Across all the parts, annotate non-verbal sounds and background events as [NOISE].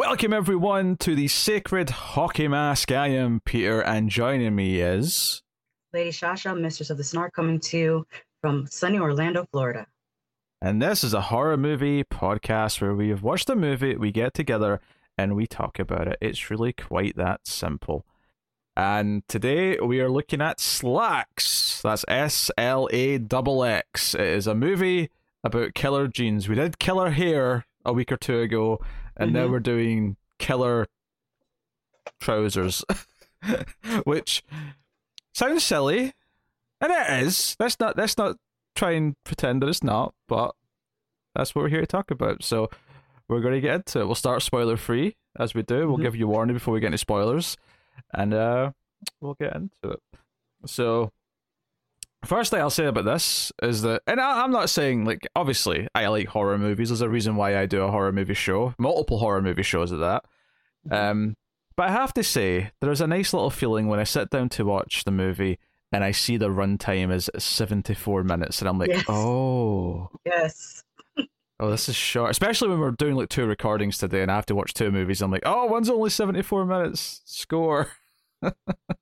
Welcome everyone to the Sacred Hockey Mask. I am Peter, and joining me is Lady Shasha, Mistress of the Snark, coming to you from sunny Orlando, Florida. And this is a horror movie podcast where we have watched a movie, we get together, and we talk about it. It's really quite that simple. And today we are looking at Slaxx. That's S L A X X. It is a movie about killer jeans. We did Killer Hair a week or two ago, and now Mhm. we're doing Killer Trousers, [LAUGHS] which sounds silly, and it is. Let's not let's not try and pretend that it's not, but that's what we're here to talk about. So we're going to get into it. We'll start spoiler free as we do. We'll Mhm. give you warning before we get any spoilers, and uh, we'll get into it. So first thing I'll say about this is that, and I, I'm not saying like obviously I like horror movies. There's a reason why I do a horror movie show, multiple horror movie shows at that. Um, but I have to say, there's a nice little feeling when I sit down to watch the movie and I see the runtime is 74 minutes, and I'm like, Yes. oh, Yes. oh, this is short. Especially when we're doing like two recordings today, and I have to watch two movies. I'm like, oh, one's only 74 minutes. Score. [LAUGHS]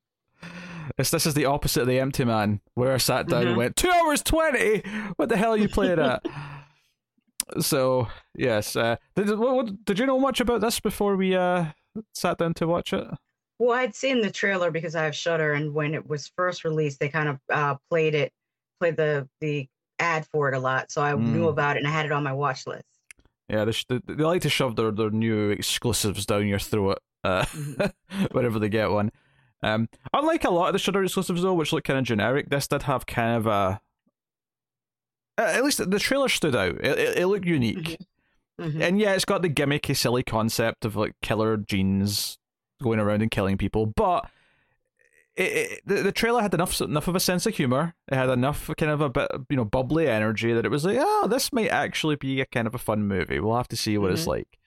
It's, this is the opposite of the Empty Man, where I sat down and Mhm. went two hours twenty. What the hell are you playing at? so yes, uh, did what, what, did you know much about this before we uh sat down to watch it? Well, I'd seen the trailer because I have Shudder, and when it was first released, they kind of uh, played it, played the the ad for it a lot, so I knew Mm. about it and I had it on my watch list. Yeah, they, sh- they, they like to shove their, their new exclusives down your throat uh, Mhm. [LAUGHS] whenever they get one. Um, unlike a lot of the Shudder exclusives though, which look kind of generic, this did have kind of a. At least the trailer stood out. It, it, it looked unique. Mhm. And yeah, it's got the gimmicky, silly concept of like killer jeans going around and killing people, but it, it, the, the trailer had enough enough of a sense of humor. It had enough kind of a bit you know bubbly energy that it was like, oh, this might actually be a kind of a fun movie. We'll have to see what it's Mhm. like.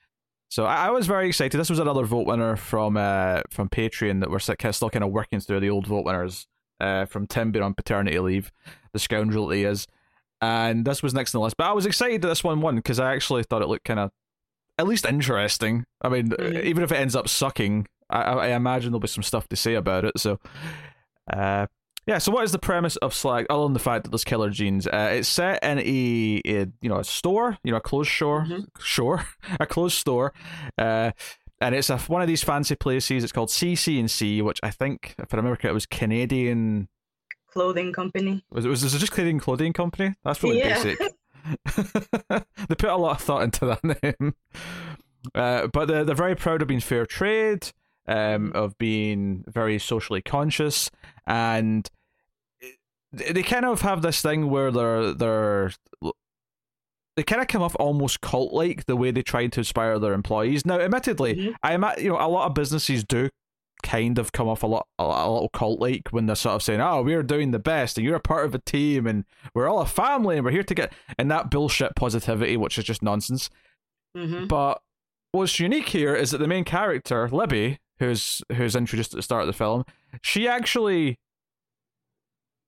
So I, I was very excited. This was another vote winner from uh from Patreon that we're still kind of working through the old vote winners. Uh, from Tim being on paternity leave, the scoundrel that he is, and this was next on the list. But I was excited that this one won because I actually thought it looked kind of at least interesting. I mean, Mhm. even if it ends up sucking, I, I I imagine there'll be some stuff to say about it. So, uh, yeah. So, what is the premise of Slaxx? Other than the fact that there's killer jeans, uh, it's set in a, a you know a store, you know a closed store, Mhm. store, [LAUGHS] a closed store, uh, and it's a one of these fancy places. It's called CC&C, which I think, if I remember correctly, it was Canadian. Clothing company. Was it was it just Canadian clothing company? That's really Yeah. basic. [LAUGHS] [LAUGHS] they put a lot of thought into that name. Uh, but they're, they're very proud of being fair trade, um, of being very socially conscious, and they kind of have this thing where they're they're they kind of come off almost cult like the way they try to inspire their employees. Now, admittedly, Mhm. I ima- you know a lot of businesses do kind of come off a lot a, a little cult like when they're sort of saying, "Oh, we're doing the best, and you're a part of a team, and we're all a family, and we're here to get," and that bullshit positivity, which is just nonsense. hmm But what's unique here is that the main character, Libby, who's who's introduced at the start of the film, she actually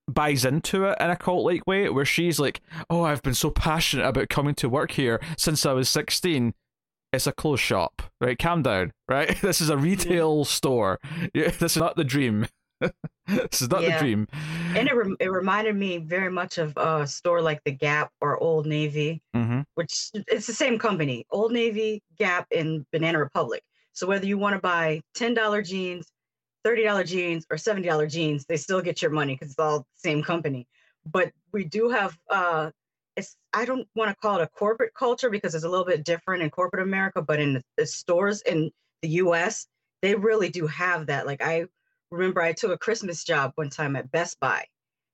buys into it in a cult like way where she's like, Oh, I've been so passionate about coming to work here since I was sixteen. It's a clothes shop, right? Calm down, right? [LAUGHS] This is a retail store. [LAUGHS] Yeah, This is not the dream. [LAUGHS] this is not Yeah. the dream. And it rem- it reminded me very much of a store like the Gap or Old Navy. hmm which it's the same company, Old Navy, Gap, and Banana Republic. So whether you want to buy ten dollar jeans, thirty dollar jeans, or seventy dollar jeans, they still get your money because it's all the same company. But we do have uh, it's I don't want to call it a corporate culture because it's a little bit different in corporate America, but in the stores in the U.S. they really do have that. Like I remember I took a Christmas job one time at Best Buy,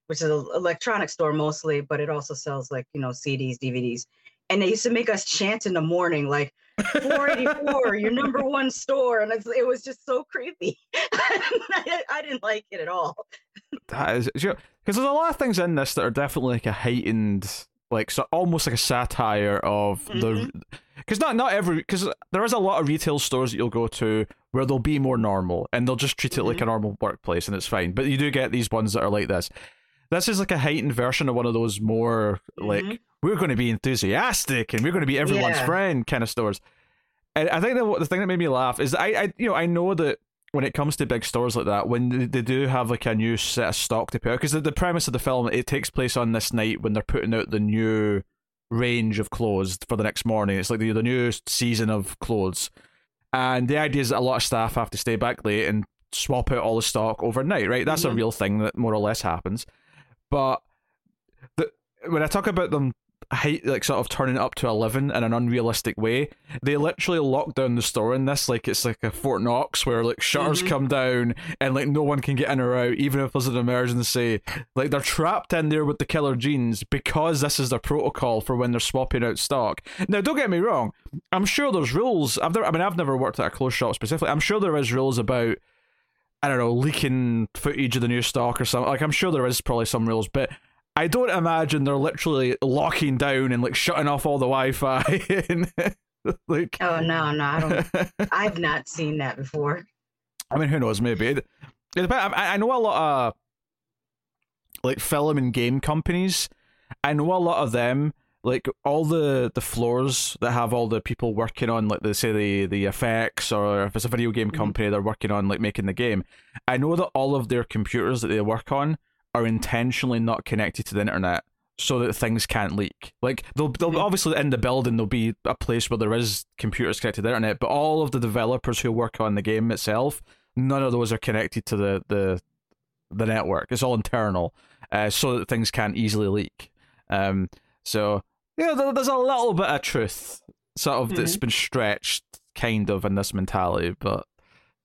which is an electronic store mostly, but it also sells like you know CDs, DVDs and they used to make us chant in the morning like 484 your number one store and it's, it was just so creepy I, [LAUGHS] I didn't like it at all That is because there's a lot of things in this that are definitely like a heightened, like so almost like a satire of the. Mm-hmm. Because not not every because there is a lot of retail stores that you'll go to where they'll be more normal and they'll just treat it like mm-hmm. a normal workplace and it's fine. But you do get these ones that are like this. This is like a heightened version of one of those more like Mhm. we're going to be enthusiastic and we're going to be everyone's Yeah. friend kind of stores. And I think the the thing that made me laugh is that I, I you know I know that when it comes to big stores like that, when they, they do have like a new set of stock to put out, because the, the premise of the film it takes place on this night when they're putting out the new range of clothes for the next morning. It's like the the new season of clothes, and the idea is that a lot of staff have to stay back late and swap out all the stock overnight. Right, that's Mhm. a real thing that more or less happens. But the when I talk about them height like sort of turning it up to 11 in an unrealistic way they literally lock down the store in this like it's like a fort knox where like shutters Mhm. come down and like no one can get in or out even if there's an emergency like they're trapped in there with the killer jeans because this is their protocol for when they're swapping out stock now don't get me wrong i'm sure there's rules i've never i mean i've never worked at a clothes shop specifically i'm sure there is rules about I don't know, leaking footage of the new stock or something. Like, I'm sure there is probably some rules, but I don't imagine they're literally locking down and like shutting off all the Wi-Fi [LAUGHS] and like. Oh no, no, I don't. [LAUGHS] I've not seen that before. I mean, who knows? Maybe. It, it. I, I know a lot of like film and game companies. I know a lot of them. Like all the the floors that have all the people working on, like they say the the effects, or if it's a video game Mhm. company, they're working on like making the game. I know that all of their computers that they work on are intentionally not connected to the internet so that things can't leak. Like they'll they'll Mhm. obviously in the building there'll be a place where there is computers connected to the internet, but all of the developers who work on the game itself, none of those are connected to the the the network. It's all internal, uh, so that things can't easily leak. Um, so yeah, there's a little bit of truth, sort of that's been stretched, kind of in this mentality, but.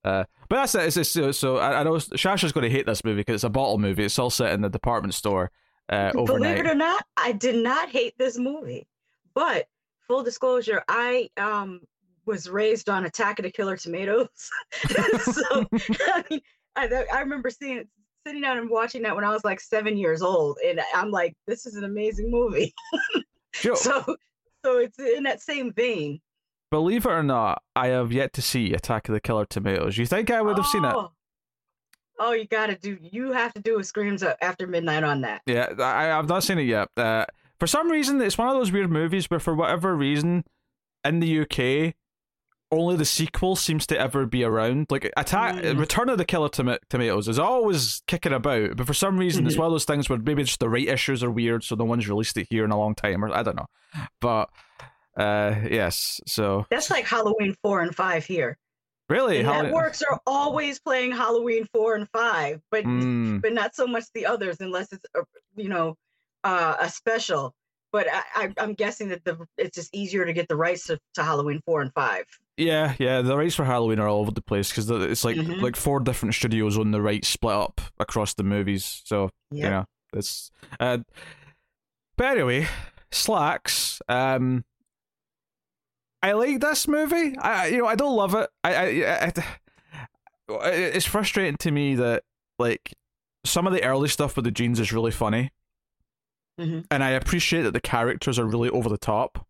Uh, but that's it. It's, it's, so, so I, I know Shasha's going to hate this movie because it's a bottle movie. It's all set in the department store uh, Believe it or not, I did not hate this movie. But full disclosure, I um was raised on Attack of the Killer Tomatoes. [LAUGHS] so [LAUGHS] I mean, I, I remember seeing sitting down and watching that when I was like seven years old, and I'm like, this is an amazing movie. [LAUGHS] Joe, So so it's in that same vein. believe it or not, I have yet to see Attack of the Killer Tomatoes. You think I would have seen it? Oh. Oh, you gotta do. You have to do a screams after midnight on that. Yeah, I, I've not seen it yet. Uh, for some reason, it's one of those weird movies where, for whatever reason, in the UK, only the sequel seems to ever be around. Like Attack, Mm. Return of the Killer Toma- Tomatoes is always kicking about, but for some reason, it's Mhm. one of those things where maybe just the right issues are weird, so no one's released it here in a long time, or I don't know. But uh, yes, so That's like Halloween four and five here. really, how? networks are always playing Halloween four and five, but Mm, but not so much the others unless it's a, you know uh, a special. But I, I'm guessing that the it's just easier to get the rights to, to Halloween four and five. Yeah, yeah, the rights for Halloween are all over the place because it's like Mhm. like four different studios on the rights split up across the movies. So Yeah. you know, it's. Uh, but anyway, Slaxx. Um, I like this movie. I you know I don't love it. I I, I, I it's frustrating to me that like some of the early stuff with the jeans is really funny, Mhm. and I appreciate that the characters are really over the top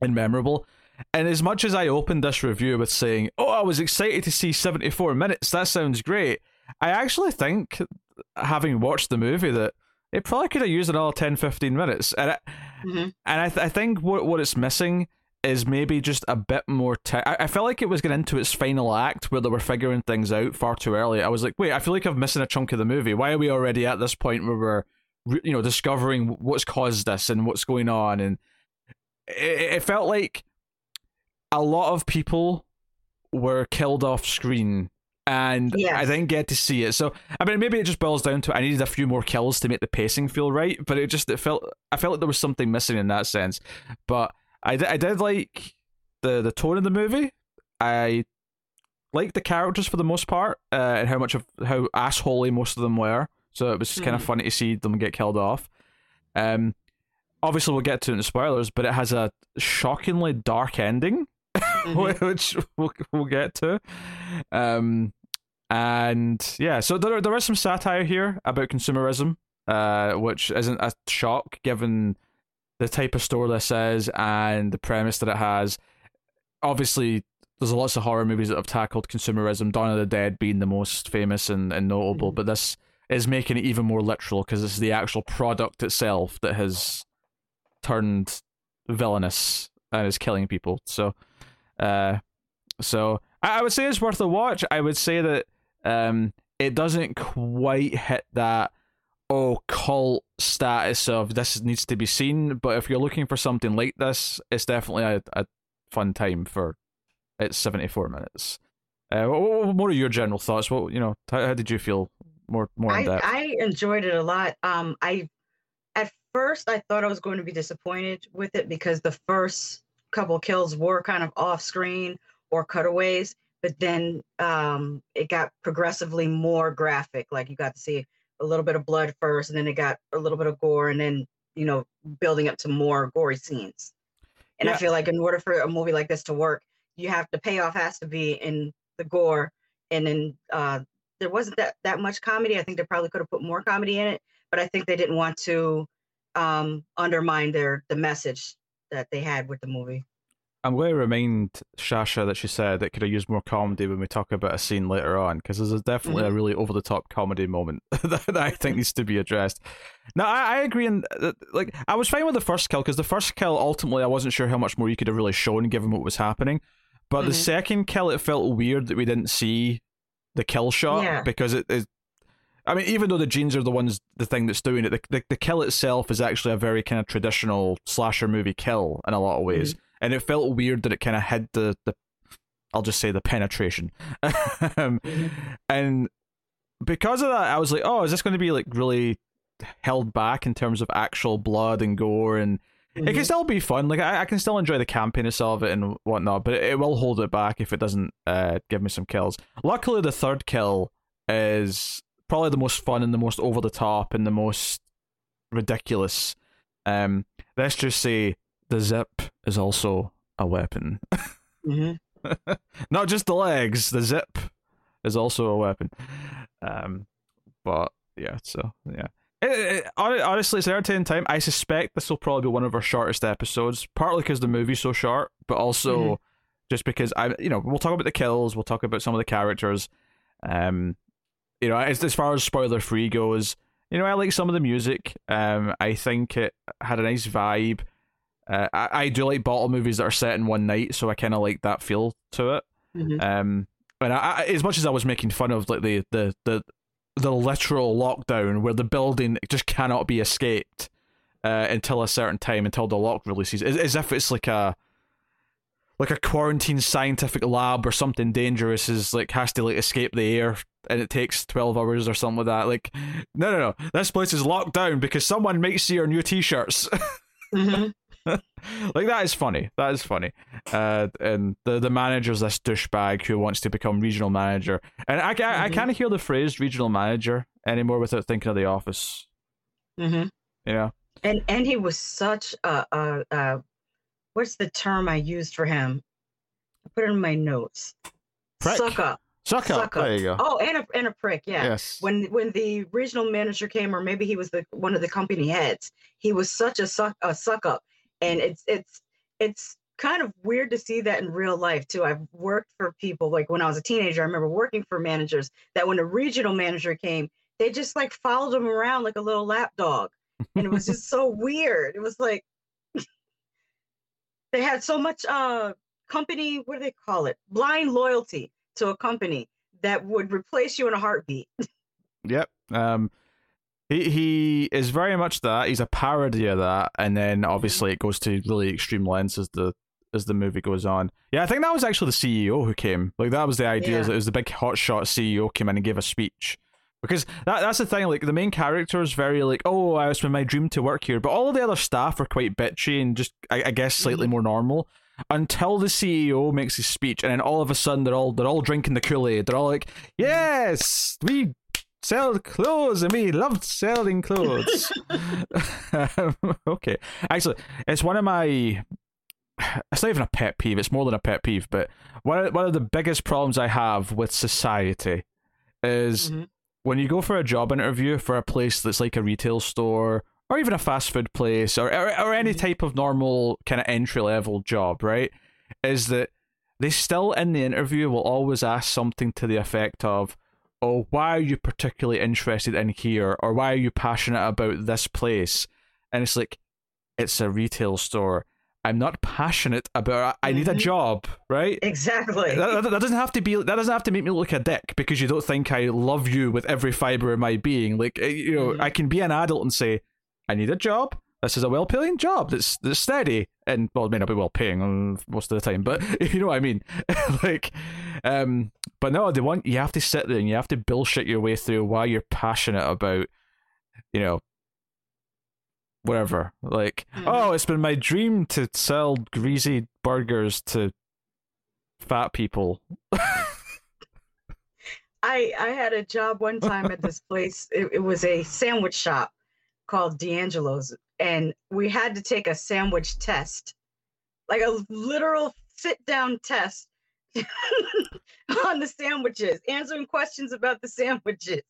and memorable. And as much as I opened this review with saying, "Oh, I was excited to see 74 minutes. That sounds great," I actually think, having watched the movie, that it probably could have used another 10, 15 minutes. And I, Mhm. and I, th- I think what what it's missing is maybe just a bit more. I I felt like it was getting into its final act where they were figuring things out far too early. I was like, wait, I feel like I'm missing a chunk of the movie. Why are we already at this point where we're, re- you know, discovering what's caused this and what's going on? And it, it felt like a lot of people were killed off screen and I didn't get to see it. So I mean, maybe it just boils down to I needed a few more kills to make the pacing feel right. But it just it felt I felt like there was something missing in that sense. But I did, I did like the the tone of the movie. I liked the characters for the most part uh, and how much of how assholey most of them were. So it was kind of Mhm. funny to see them get killed off. Um, obviously we'll get to it in the spoilers, but it has a shockingly dark ending [LAUGHS] Mhm. which we'll, we'll get to. Um, and yeah, so there there is some satire here about consumerism, uh, which isn't a shock given the type of store this is and the premise that it has. Obviously, there's lots of horror movies that have tackled consumerism. Dawn of the Dead being the most famous and, and notable, Mhm. but this is making it even more literal because it's the actual product itself that has turned villainous and is killing people. So Uh, so I, I would say it's worth a watch. I would say that um, it doesn't quite hit that oh cult status of this needs to be seen. But if you're looking for something like this, it's definitely a, a fun time for it's 74 minutes. Uh, what, what are your general thoughts? What you know? How, how did you feel? More, more I, depth. I enjoyed it a lot. Um, I at first I thought I was going to be disappointed with it because the first couple kills were kind of off screen or cutaways, but then um, it got progressively more graphic. Like you got to see a little bit of blood first, and then it got a little bit of gore, and then you know building up to more gory scenes. And Yeah. I feel like in order for a movie like this to work, you have the payoff has to be in the gore, and in uh, there wasn't that that much comedy. I think they probably could have put more comedy in it, but I think they didn't want to um, undermine their the message that they had with the movie. I'm going to remind Shasha that she said it could have used more comedy when we talk about a scene later on, because there's definitely a really over the top comedy moment [LAUGHS] that, I think needs to be addressed. No, I, I agree. And like, I was fine with the first kill because the first kill ultimately I wasn't sure how much more you could have really shown given what was happening. But the Mhm. second kill, it felt weird that we didn't see the kill shot Yeah. because it is. I mean, even though the jeans are the ones, the thing that's doing it, the, the, the kill itself is actually a very kind of traditional slasher movie kill in a lot of ways and it felt weird that it kind of hid the the I'll just say the penetration, [LAUGHS] um, Mhm. and because of that, I was like, oh, is this going to be like really held back in terms of actual blood and gore and it can Mhm. still be fun. Like I, I can still enjoy the campiness of it and whatnot, but it, it will hold it back if it doesn't uh, give me some kills. Luckily, the third kill is probably the most fun and the most over the top and the most ridiculous. Um, let's just say the zip is also a weapon, Mhm. [LAUGHS] not just the legs. The zip is also a weapon. Um, but yeah, so yeah. It, it- honestly, it's an entertaining time. I suspect this will probably be one of our shortest episodes, partly because the movie's so short, but also Mhm. just because I, you know, we'll talk about the kills, we'll talk about some of the characters. Um, you know, as as far as spoiler free goes, you know, I like some of the music. Um, I think it had a nice vibe. Uh, I, I do like bottle movies that are set in one night, so I kind of like that feel to it. Mhm. Um, and I, I, as much as I was making fun of like the the the the literal lockdown where the building just cannot be escaped uh, until a certain time until the lock releases, as, as if it's like a like a quarantine scientific lab or something dangerous is like has to like escape the air and it takes 12 hours or something like that. Like no no no. This place is locked down because someone might see our new t-shirts. [LAUGHS] Mhm. [LAUGHS] like that is funny. That is funny. Uh, and the the manager's this douchebag who wants to become regional manager, and I ca- I Mhm. can't hear the phrase regional manager anymore without thinking of the office. Mhm. You know, And and he was such a, a, a what's the term I used for him? I put it in my notes. Prick. Suck up. suck up. Suck up. There you go. Oh, and a and a prick. Yeah. Yes. When when the regional manager came, or maybe he was the one of the company heads, he was such a suck a suck up, and it's it's it's kind of weird to see that in real life too. I've worked for people like when I was a teenager. I remember working for managers that when a regional manager came, they just like followed him around like a little lap dog, and it was just [LAUGHS] so weird. It was like they had so much uh company. What do they call it? Blind loyalty to a company that would replace you in a heartbeat. Yep. Um, he he is very much that. He's a parody of that, and then obviously it goes to really extreme lengths as the as the movie goes on. Yeah, I think that was actually the CEO who came. Like that was the idea. Yeah. it was the big hotshot CEO came in and gave a speech. Because that that's the thing. Like the main character is very like, oh, I was my dream to work here, but all of the other staff are quite bitchy and just I, I guess slightly Mhm. more normal. Until the CEO makes his speech, and then all of a sudden they're all they're all drinking the Kool Aid. They're all like, "Yes, we sell clothes and we loved selling clothes. Um, [LAUGHS] [LAUGHS] okay. Actually, it's one of my. It's not even a pet peeve. It's more than a pet peeve. But one of, one of the biggest problems I have with society is Mhm. when you go for a job interview for a place that's like a retail store or even a fast food place or or, or any Mhm. type of normal kind of entry level job, right? Is that they still in the interview will always ask something to the effect of, "Oh, why are you particularly interested in here?" or "Why are you passionate about this place?" And it's like, it's a retail store. I'm not passionate about. I need a Mhm. job, right? Exactly. That, that, that doesn't have to be. That doesn't have to make me look like a dick because you don't think I love you with every fiber of my being. Like eh, you know, Mhm. I can be an adult and say, I need a job. This is a well-paying job that's that's steady and well, it may not be well-paying um, most of the time, but [LAUGHS] you know what I mean. [LAUGHS] like, um, but no, they want you have to sit there and you have to bullshit your way through why you're passionate about, you know, whatever. Like, Mhm. oh, it's been my dream to sell greasy burgers to fat people. [LAUGHS] I I had a job one time at this place. It, it was a sandwich shop called D'Angelo's, and we had to take a sandwich test, like a literal sit down test [LAUGHS] on the sandwiches, answering questions about the sandwiches.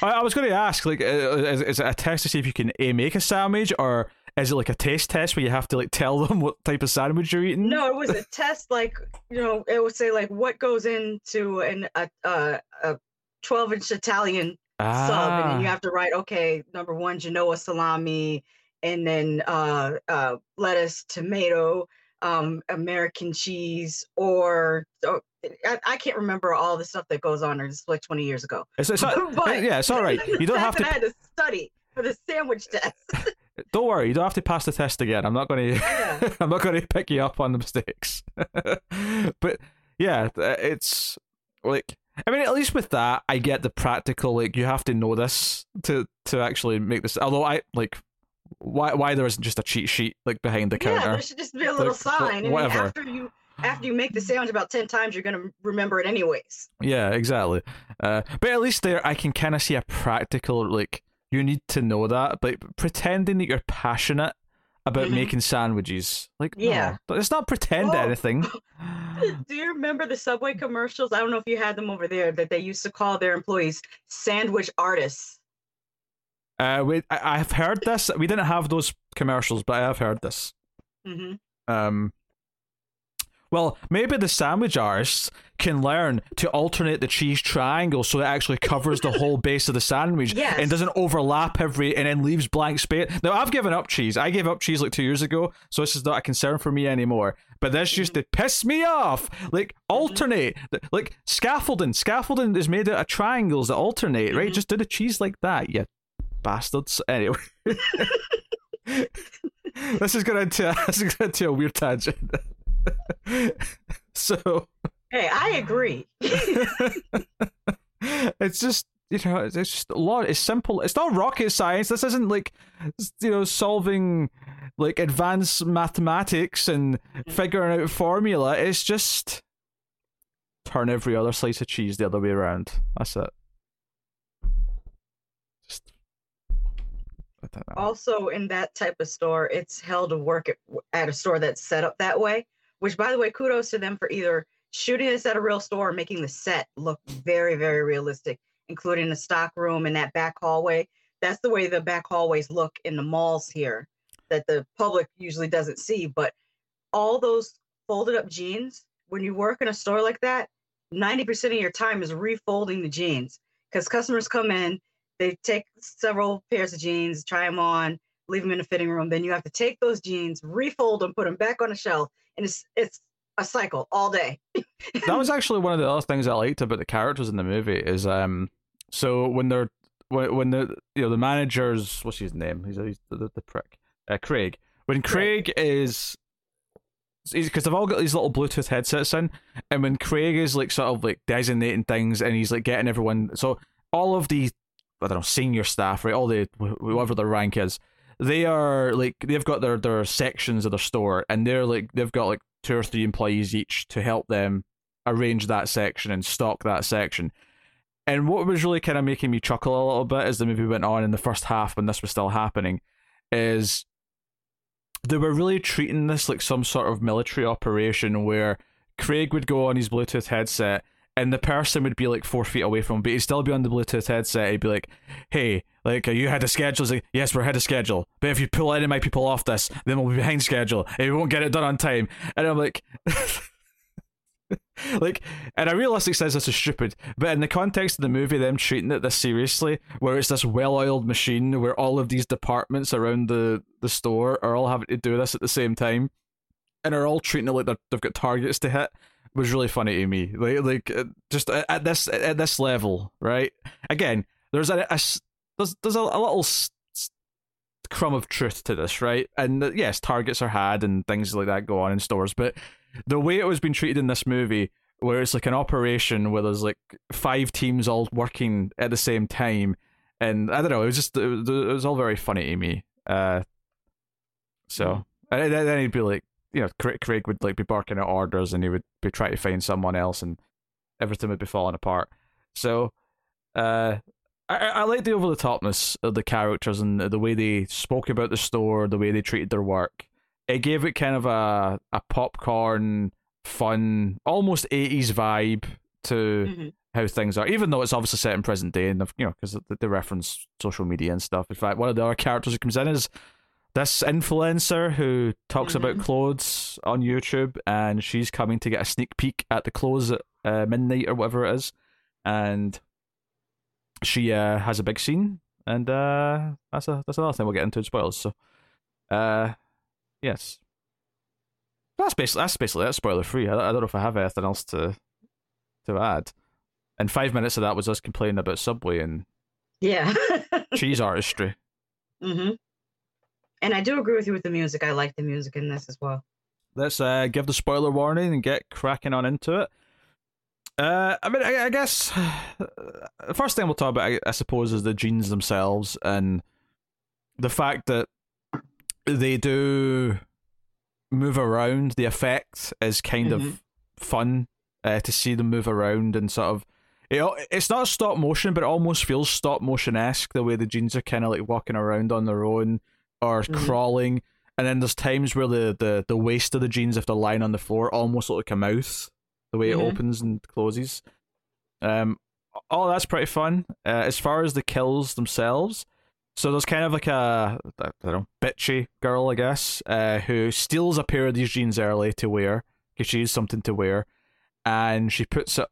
I, I was going to ask, like, uh, is, is it a test to see if you can a make a sandwich, or is it like a taste test where you have to like tell them [LAUGHS] what type of sandwich you're eating? No, it was a [LAUGHS] test. Like you know, it would say like what goes into an a a, a twelve inch Italian sub, and then you Ah. have to write okay, number one, Genoa salami, and then uh, uh, lettuce, tomato, um, American cheese, or oh, I, I can't remember all the stuff that goes on. Or it's like twenty years ago. It's, it's not, But yeah, it's all right. [LAUGHS] You don't have to. I had to study for the sandwich test. [LAUGHS] Don't worry, you don't have to pass the test again. I'm not going to. Yeah. [LAUGHS] I'm not going to pick you up on the mistakes. but yeah, it's like I mean, at least with that, I get the practical. Like you have to know this to to actually make this. Although I like why why there isn't just a cheat sheet like behind the counter? Yeah, there should just be a little Like, sign, then whatever. after you after you make the sandwich about ten times, you're gonna remember it anyways. Yeah, exactly. Uh, but at least there, I can kind of see a practical like you need to know that, but pretending that you're passionate about Mhm. making sandwiches, like Yeah. no, it's not pretend Oh. anything. [LAUGHS] Do you remember the Subway commercials? I don't know if you had them over there that they used to call their employees sandwich artists. Uh, we, I, I've heard this. We didn't have those commercials, but I have heard this. hmm Um, well, maybe the sandwich artists can learn to alternate the cheese triangle so it actually covers the whole [LAUGHS] base of the sandwich Yes. and doesn't overlap every and then leaves blank space. Now, I've given up cheese. I gave up cheese like two years ago, so this is not a concern for me anymore. But this used to piss me off. Like alternate, like scaffolding. Scaffolding is made out of triangles that alternate, right? Mhm. Just do the cheese like that, you bastards. Anyway. [LAUGHS] this is going to [LAUGHS] this is going into a weird tangent. [LAUGHS] so Hey, I agree. it's just you know it's it's just a lot. It's simple. It's not rocket science. This isn't like you know solving like advanced mathematics and mm-hmm. figuring out formula. It's just turn every other slice of cheese the other way around. That's it. Don't also, in that type of store, it's hell to work at, at a store that's set up that way. Which, by the way, kudos to them for either shooting this at a real store or making the set look very, very realistic, including the stock room and that back hallway. That's the way the back hallways look in the malls here that the public usually doesn't see. But all those folded up jeans, when you work in a store like that, 90% of your time is refolding the jeans because customers come in, they take several pairs of jeans, try them on, leave them in the fitting room. Then you have to take those jeans, refold them, put them back on the shelf, and it's it's a cycle all day. [LAUGHS] that was actually one of the other things I liked about the characters in the movie is um so when they're when, when the you know the manager's what's his name he's, he's the, the prick uh, Craig when Craig is because they've all got these little Bluetooth headsets in and when Craig is like sort of like designating things and he's like getting everyone so all of the I don't know senior staff right all the wh- whoever their rank is they are like they've got their their sections of their store and they're like they've got like two or three employees each to help them arrange that section and stock that section. And what was really kind of making me chuckle a little bit as the movie went on in the first half when this was still happening is they were really treating this like some sort of military operation where Craig would go on his Bluetooth headset and the person would be like four feet away from him, but he'd still be on the Bluetooth headset. He'd be like, "Hey, like, are you ahead of schedule?" He's like, "Yes, we're ahead of schedule. But if you pull any of my people off this, then we'll be behind schedule, and we won't get it done on time." And I'm like, [LAUGHS] like, in a realistic sense, this is stupid. But in the context of the movie, them treating it this seriously, where it's this well-oiled machine, where all of these departments around the the store are all having to do this at the same time, and are all treating it like they've got targets to hit was really funny to me. Like, like uh, just at this at this level, right? Again, there's a, a there's there's a, a little crumb of truth to this, right? And uh, yes, targets are had and things like that go on in stores, but the way it was being treated in this movie, where it's like an operation where there's like five teams all working at the same time, and I don't know, it was just it was, it was all very funny to me. Uh, so and then he'd be like, you know, Craig would like be barking at orders, and he would be trying to find someone else, and everything would be falling apart. So, uh, I, I like the over the topness of the characters and the way they spoke about the store, the way they treated their work. It gave it kind of a a popcorn, fun, almost eighties vibe to mm-hmm. how things are. Even though it's obviously set in present day, and you know, because they reference social media and stuff. In fact, one of the other characters who comes in is this influencer who talks mm-hmm. about clothes on YouTube, and she's coming to get a sneak peek at the clothes at uh, midnight or whatever it is, and she uh, has a big scene, and uh, that's a that's another thing we'll get into in spoilers. So, uh, yes, that's basically that's basically it. Spoiler free. I, I don't know if I have anything else to to add. And five minutes of that was us complaining about Subway and yeah, [LAUGHS] cheese artistry. Mm-hmm. And I do agree with you with the music. I like the music in this as well. Let's uh, give the spoiler warning and get cracking on into it. Uh, I mean, I, I guess the [SIGHS] first thing we'll talk about, I, I, suppose, is the jeans themselves and the fact that they do move around. The effect is kind mm-hmm. of fun uh, to see them move around and sort of. It, it's not stop motion, but it almost feels stop motion esque the way the jeans are kind of like walking around on their own or mm-hmm. crawling. And then there's times where the, the, the waist of the jeans, if they're lying on the floor, almost look like a mouth the way mm-hmm. it opens and closes. Um, all that's pretty fun. Uh, as far as the kills themselves, so there's kind of like a I don't know bitchy girl, I guess, uh, who steals a pair of these jeans early to wear because she needs something to wear, and she puts it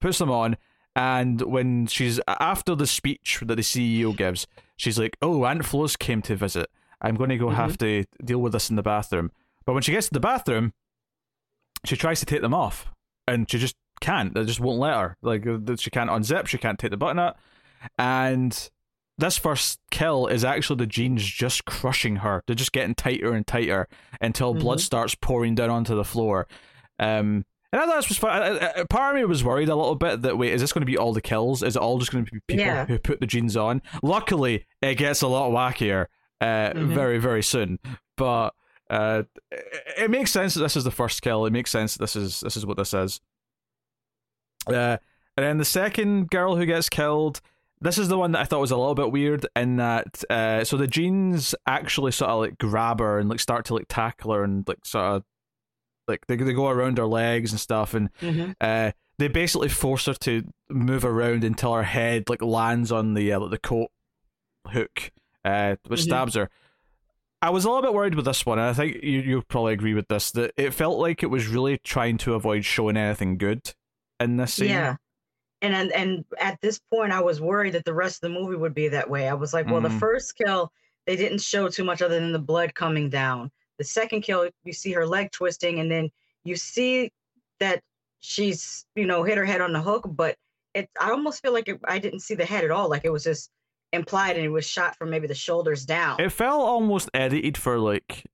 puts them on. And when she's after the speech that the CEO gives, she's like, "Oh, Aunt Flo's came to visit. I'm going to go mm-hmm. have to deal with this in the bathroom." But when she gets to the bathroom, she tries to take them off, and she just can't. They just won't let her. Like uh, she can't unzip. She can't take the button out, and this first kill is actually the jeans just crushing her. They're just getting tighter and tighter until mm-hmm. blood starts pouring down onto the floor. Um, and I thought this was fun. Part of me was worried a little bit that wait, is this going to be all the kills? Is it all just going to be people yeah. who put the jeans on? Luckily, it gets a lot wackier uh, mm-hmm. very very soon. But uh, it, makes sense that this is the first kill. It makes sense that this is this is what this is. Uh, and then the second girl who gets killed. This is the one that I thought was a little bit weird in that uh, so the jeans actually sort of like grab her and like start to like tackle her and like sort of like they they go around her legs and stuff, and mm-hmm. uh, they basically force her to move around until her head like lands on the uh, like the coat hook, uh, which mm-hmm. stabs her. I was a little bit worried with this one, and I think you you probably agree with this that it felt like it was really trying to avoid showing anything good in this scene. Yeah. And, and and at this point, I was worried that the rest of the movie would be that way. I was like, well, mm-hmm. the first kill they didn't show too much other than the blood coming down. The second kill, you see her leg twisting, and then you see that she's, you know, hit her head on the hook. But it, I almost feel like it, I didn't see the head at all. Like it was just implied, and it was shot from maybe the shoulders down. It felt almost edited for like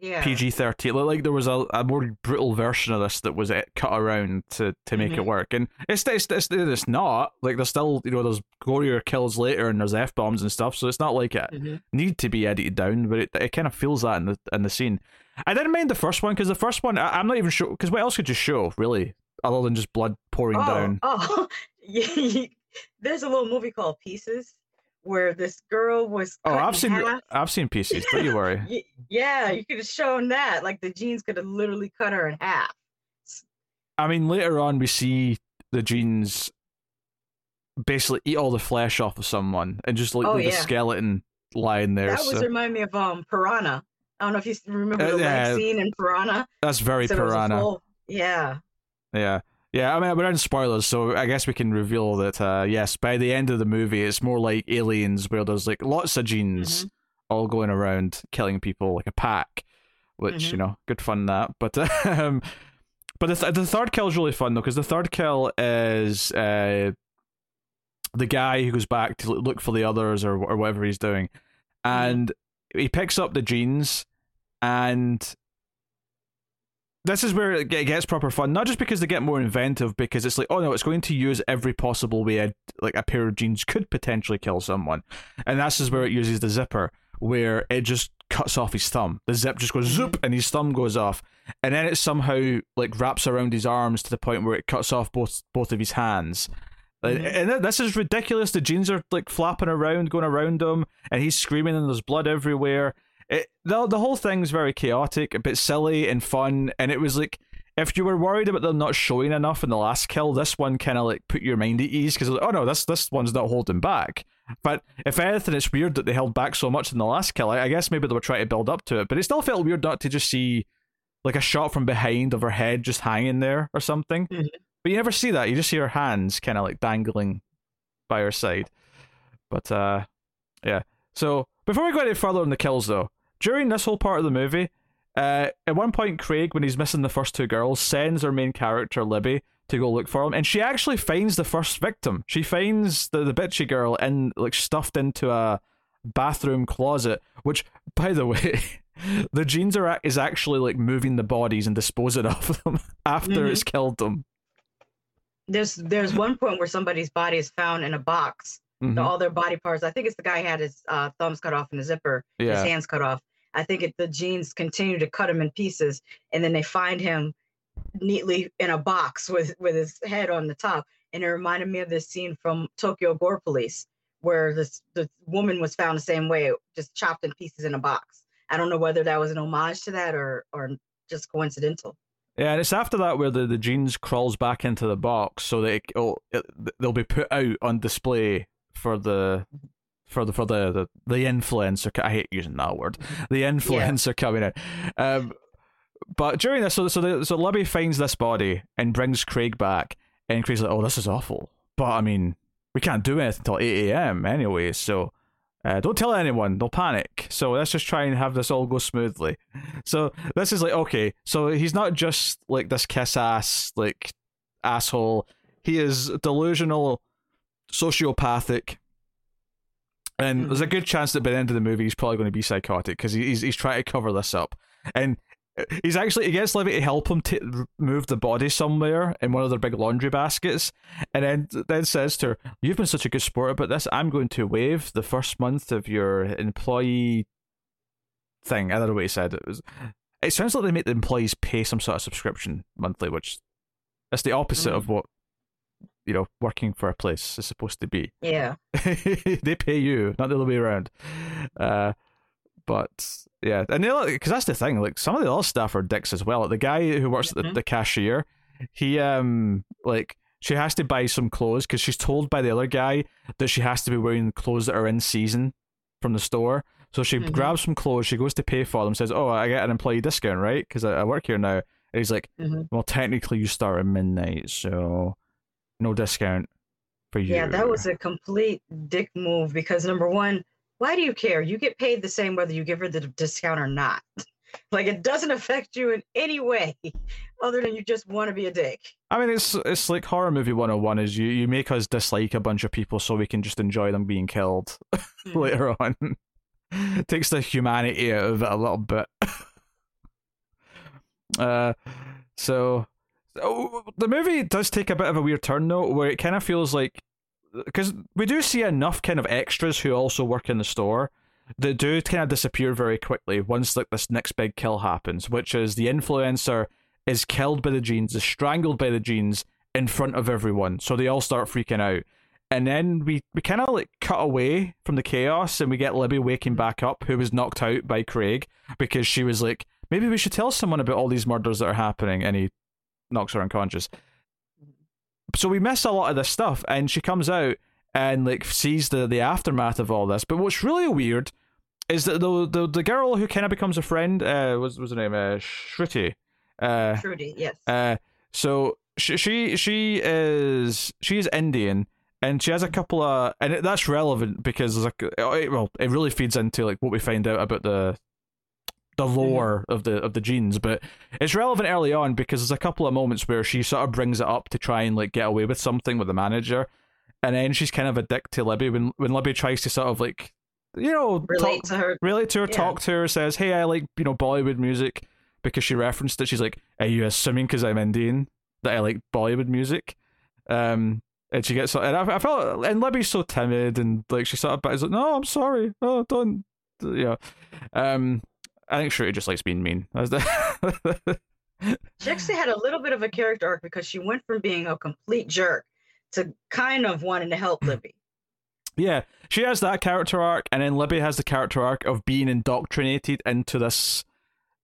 yeah. PG thirteen. Like there was a, a more brutal version of this that was eh, cut around to, to make mm-hmm. it work, and it's, it's it's it's not like there's still you know there's gorier kills later and there's f bombs and stuff, so it's not like it mm-hmm. need to be edited down, but it, it kind of feels that in the in the scene. I didn't mind the first one because the first one I, am not even sure because what else could you show really other than just blood pouring oh, down? Oh, [LAUGHS] there's a little movie called Pieces where this girl was. Oh, I've seen half. I've seen pieces. Don't you worry. [LAUGHS] yeah, you could have shown that. Like the jeans could have literally cut her in half. I mean, later on we see the jeans basically eat all the flesh off of someone and just like oh, yeah. the skeleton lying there. That was remind me of um Piranha. I don't know if you remember uh, the yeah, scene in Piranha. That's very so Piranha. Whole, yeah. Yeah. Yeah, I mean, we're in spoilers, so I guess we can reveal that, uh, yes, by the end of the movie, it's more like aliens where there's like lots of jeans mm-hmm. all going around killing people like a pack, which Mhm. you know, good fun that. But [LAUGHS] um, but the, th- the third kill is really fun though because the third kill is uh the guy who goes back to look for the others or or whatever he's doing, and he picks up the jeans and this is where it gets proper fun. Not just because they get more inventive, because it's like, oh no, it's going to use every possible way a, like a pair of jeans could potentially kill someone, and this is where it uses the zipper, where it just cuts off his thumb. The zip just goes zoop, and his thumb goes off, and then it somehow like wraps around his arms to the point where it cuts off both both of his hands. Mhm. And this is ridiculous. The jeans are like flapping around, going around him, and he's screaming, and there's blood everywhere. It, the the whole thing's very chaotic, a bit silly and fun, and it was like if you were worried about them not showing enough in the last kill, this one kind of like put your mind at ease because like, oh no, this this one's not holding back. But if anything, it's weird that they held back so much in the last kill. I, I guess maybe they were trying to build up to it, but it still felt weird not to just see like a shot from behind of her head just hanging there or something. Mhm. But you never see that. You just see her hands kind of like dangling by her side. But uh, yeah. So before we go any further on the kills, though, during this whole part of the movie, uh, at one point, Craig, when he's missing the first two girls, sends our main character Libby to go look for him, and she actually finds the first victim. She finds the the bitchy girl in like stuffed into a bathroom closet. Which, by the [LAUGHS] way. The jeans are is actually like moving the bodies and disposing of them [LAUGHS] after Mhm. it's killed them. There's there's one point where somebody's body is found in a box. Mhm. All their body parts. I think it's the guy had his uh, thumbs cut off and the zipper, his hands cut off. I think it, the jeans continue to cut him in pieces, and then they find him neatly in a box with with his head on the top. And it reminded me of this scene from Tokyo Gore Police, where this the woman was found the same way, just chopped in pieces in a box. I don't know whether that was an homage to that or or just coincidental. yeah, and it's after that where the, the jeans crawls back into the box so that it, it'll, it, they'll be put out on display for the mm-hmm. For the for the the, the influencer. I hate using that word. The influencer coming in. Um, but during this, so so the, so Libby finds this body and brings Craig back, and Craig's like, "Oh, this is awful." But I mean, we can't do anything until eight a.m. anyway, so. Uh, don't tell anyone; they'll panic. So let's just try and have this all go smoothly. So this is like okay. So he's not just like this kiss ass like asshole. He is delusional, sociopathic, and there's a good chance that by the end of the movie he's probably going to be psychotic because he's he's trying to cover this up, and he's actually he gets Libby to help him to move the body somewhere in one of their big laundry baskets, and then then says to her, "You've been such a good sport about this. I'm going to waive the first month of your employee thing." I don't know what he said. It was. It sounds like they make the employees pay some sort of subscription monthly, which is the opposite Mm. of what you know working for a place is supposed to be. Yeah. [LAUGHS] they pay you, not the other way around. Uh, but yeah, and like because that's the thing. Like some of the other staff are dicks as well. Like, the guy who works at the, Mhm. the cashier, he um like she has to buy some clothes because she's told by the other guy that she has to be wearing clothes that are in season from the store. So she Mhm. grabs some clothes. She goes to pay for them. Says, "Oh, I get an employee discount, right? Because I, I work here now." And he's like, Mhm. "Well, technically you start at midnight, so no discount for you." Yeah, that was a complete dick move because number one, why do you care? You get paid the same whether you give her the discount or not. [LAUGHS] like it doesn't affect you in any way [LAUGHS] other than you just want to be a dick. I mean, it's it's like horror movie 101 is you, you make us dislike a bunch of people so we can just enjoy them being killed [LAUGHS] later on. Takes the humanity out of it a little bit. uh, so the movie does take a bit of a weird turn though, where it kind of feels like because we do see enough kind of extras who also work in the store that do kind of disappear very quickly once like this next big kill happens, which is the influencer is killed by the jeans, is strangled by the jeans in front of everyone. So they all start freaking out. And then we, we kind of like cut away from the chaos and we get Libby waking back up, who was knocked out by Craig because she was like, maybe we should tell someone about all these murders that are happening. And he knocks her unconscious. So we miss a lot of this stuff. And she comes out and like sees the, the aftermath of all this. But what's really weird is that the the, the girl who kind of becomes a friend, uh, was was her name? Uh, Shruti. Uh, Trudy, yes. uh, so she she she is she is Indian, and she has a couple of, and it, that's relevant because there's like, it, well, it really feeds into like what we find out about the the lore of the of the jeans. But it's relevant early on because there's a couple of moments where she sort of brings it up to try and like get away with something with the manager, and then she's kind of a dick to Libby when when Libby tries to sort of like you know Relate talk, to her. relate to her, Yeah. talk to her, says, "Hey, I like you know Bollywood music," because she referenced it. She's like, "Are you assuming because I'm Indian that I like Bollywood music?" Um, and she gets and I, I felt and Libby's so timid and like she sort of but is like, "No, I'm sorry. Oh, don't." Yeah, um, I think Shruti just likes being mean. [LAUGHS] She actually had a little bit of a character arc because she went from being a complete jerk to kind of wanting to help [CLEARS THROAT] Libby. yeah, she has that character arc, and then Libby has the character arc of being indoctrinated into this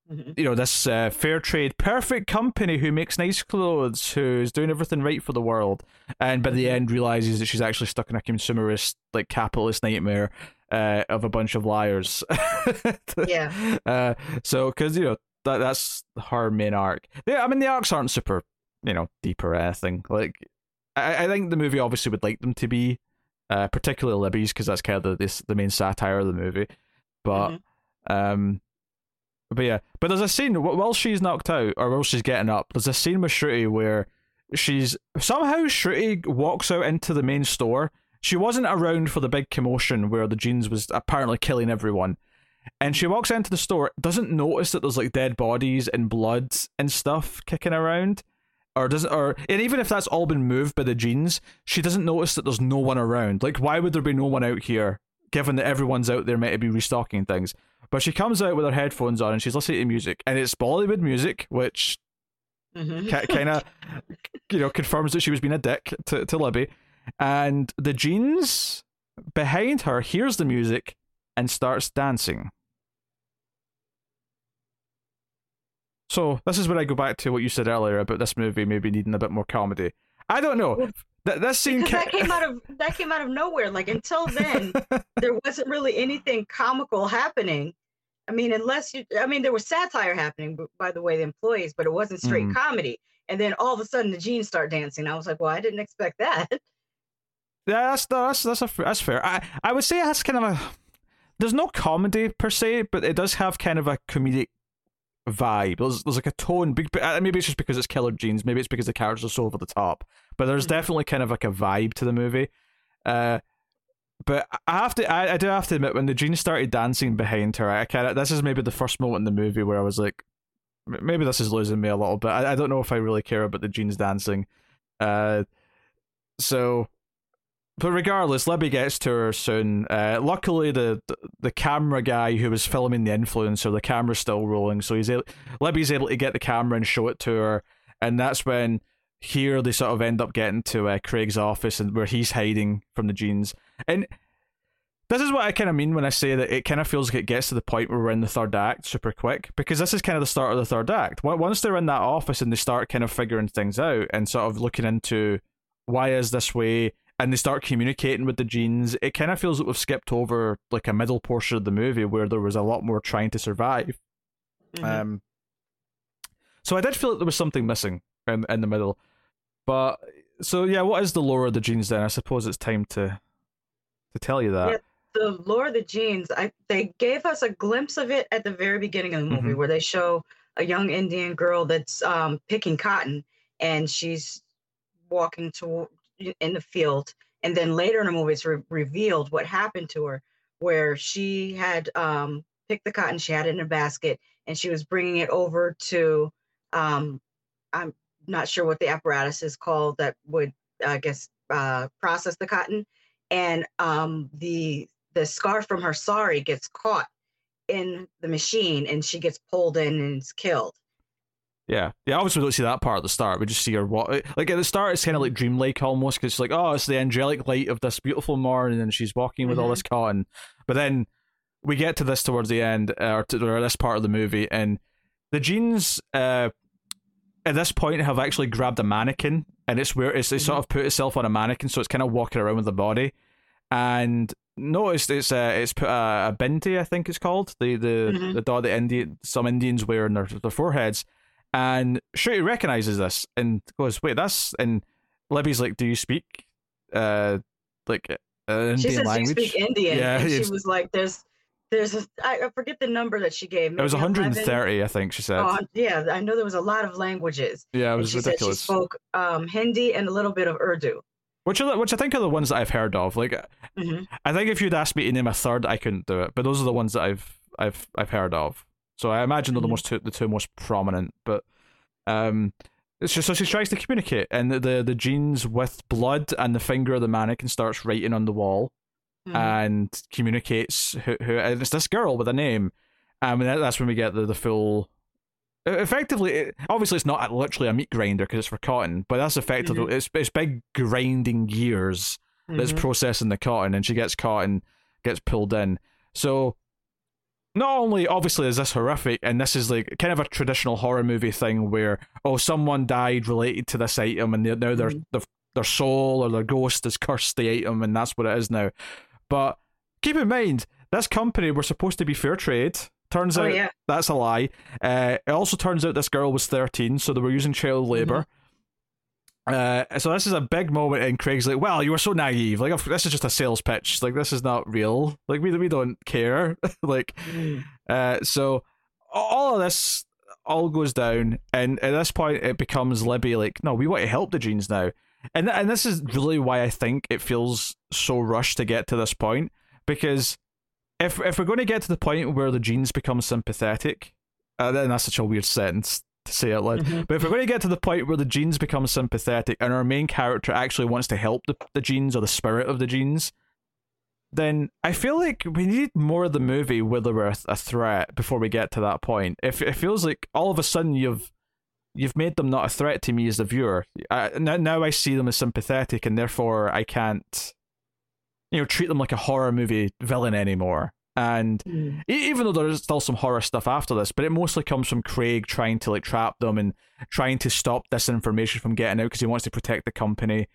Mhm. you know this uh, fair trade perfect company who makes nice clothes who's doing everything right for the world and by the end realizes that she's actually stuck in a consumerist like capitalist nightmare uh, of a bunch of liars [LAUGHS] Yeah. uh, so because you know that that's her main arc yeah i mean the arcs aren't super you know deep or anything like i, I think the movie obviously would like them to be uh, particularly libby's because that's kind of the, this, the main satire of the movie but Mhm. um but yeah, but there's a scene while she's knocked out or while she's getting up. There's a scene with Shruti where she's somehow Shruti walks out into the main store. She wasn't around for the big commotion where the jeans was apparently killing everyone, and she walks into the store. Doesn't notice that there's like dead bodies and blood and stuff kicking around, or doesn't or and even if that's all been moved by the jeans, she doesn't notice that there's no one around. Like, why would there be no one out here? Given that everyone's out there meant to be restocking things. But she comes out with her headphones on and she's listening to music, and it's Bollywood music, which Mhm. kind of, you know, confirms that she was being a dick to, to Libby. And the jeans behind her hears the music and starts dancing. So this is where I go back to what you said earlier about this movie maybe needing a bit more comedy. I don't know. Well, Th- this scene ca- that came out of [LAUGHS] that came out of nowhere. Like until then, [LAUGHS] there wasn't really anything comical happening. I mean, unless you, I mean, there was satire happening by the way the employees, but it wasn't straight Mhm. comedy. And then all of a sudden, the jeans start dancing. I was like, well, I didn't expect that. [LAUGHS] Yeah, that's that's that's a, that's fair. I I would say it has kind of a there's no comedy per se, but it does have kind of a comedic vibe. There's there's like a tone. uh, Maybe it's just because it's Killer Jeans. Maybe it's because the characters are so over the top. But there's Mhm. definitely kind of like a vibe to the movie. Uh, but I have to, I, I do have to admit, when the jeans started dancing behind her, I kind of this is maybe the first moment in the movie where I was like, maybe this is losing me a little bit. I, I don't know if I really care about the jeans dancing. Uh, so but regardless, Libby gets to her soon. Uh, luckily, the, the the camera guy who was filming the influencer, the camera's still rolling, so he's able, Libby's able to get the camera and show it to her, and that's when here they sort of end up getting to uh, Craig's office and where he's hiding from the jeans. And this is what I kind of mean when I say that it kind of feels like it gets to the point where we're in the third act super quick because this is kind of the start of the third act. Once they're in that office and they start kind of figuring things out and sort of looking into why is this way and they start communicating with the jeans, it kind of feels like we've skipped over like a middle portion of the movie where there was a lot more trying to survive. Mhm. Um, so I did feel like there was something missing in in the middle, but so yeah, what is the lore of the jeans then? I suppose it's time to to tell you that. Yeah. the lore of the jeans, i they gave us a glimpse of it at the very beginning of the movie Mhm. where they show a young indian girl that's um, picking cotton and she's walking to in the field and then later in the movie it's re- revealed what happened to her where she had um, picked the cotton she had it in a basket and she was bringing it over to um, i'm not sure what the apparatus is called that would i guess uh, process the cotton and um, the the scarf from her sari gets caught in the machine and she gets pulled in and is killed. Yeah, yeah. Obviously, we don't see that part at the start. We just see her what like at the start. It's kind of like dreamlike almost because it's like, oh, it's the angelic light of this beautiful morning, and she's walking with all Mhm. this cotton. But then we get to this towards the end, uh, or, to, or this part of the movie, and the jeans uh, at this point have actually grabbed a mannequin, and it's where it's they sort of put itself on a mannequin, so it's kind of walking around with the body. And noticed it's uh, it's put a, a bindi, I think it's called the the Mhm. the dot that Indian some Indians wear on their their foreheads. And Shruti recognizes this and goes, "Wait, that's." And Libby's like, "Do you speak, uh, like uh, Indian she says language?" you speak Indian. Yeah, and she was like, There's there's a, I forget the number that she gave. It was maybe 11? 130, I think she said. Oh, yeah, I know there was a lot of languages. yeah, it And was she ridiculous. said she spoke um, Hindi and a little bit of Urdu. Which are the, which I think are the ones that I've heard of. Like, hmm I think if you'd asked me to name a third, I couldn't do it. But those are the ones that I've I've I've heard of. So I imagine they're the Mhm. most two, the two most prominent. But um, it's just, so she tries to communicate, and the, the the jeans with blood and the finger of the mannequin starts writing on the wall Mm-hmm. and communicates who who and it's this girl with a name. Um, and that- that's when we get the the full. Effectively, it, obviously, it's not literally a meat grinder because it's for cotton, but that's effectively it's it's big grinding gears that's Mhm. processing the cotton and she gets caught and gets pulled in. So not only obviously is this horrific and this is like kind of a traditional horror movie thing where oh someone died related to this item and they're, now their Mhm. their their soul or their ghost has cursed the item and that's what it is now. But keep in mind this company were supposed to be fair trade. Turns Oh out yeah. that's a lie. Uh, it also turns out this girl was 13, so they were using child labor. Uh, so this is a big moment, and Craig's like, "Well, you were so naive. Like, this is just a sales pitch. Like, this is not real. Like, we we don't care. [LAUGHS] like, Mm. uh, so all of this all goes down, and at this point, it becomes Libby like, "No, we want to help the jeans now." And and this is really why I think it feels so rushed to get to this point because if if we're going to get to the point where the jeans become sympathetic, uh, then that's such a weird sentence to say it loud. Mhm. But if we're going to get to the point where the jeans become sympathetic and our main character actually wants to help the, the jeans or the spirit of the jeans, then I feel like we need more of the movie where they were a, a threat before we get to that point. If it feels like all of a sudden you've you've made them not a threat to me as the viewer. I, now, now I see them as sympathetic, and therefore I can't, you know, treat them like a horror movie villain anymore. And Mm. Even though there's still some horror stuff after this, but it mostly comes from Craig trying to like trap them and trying to stop this information from getting out because he wants to protect the company.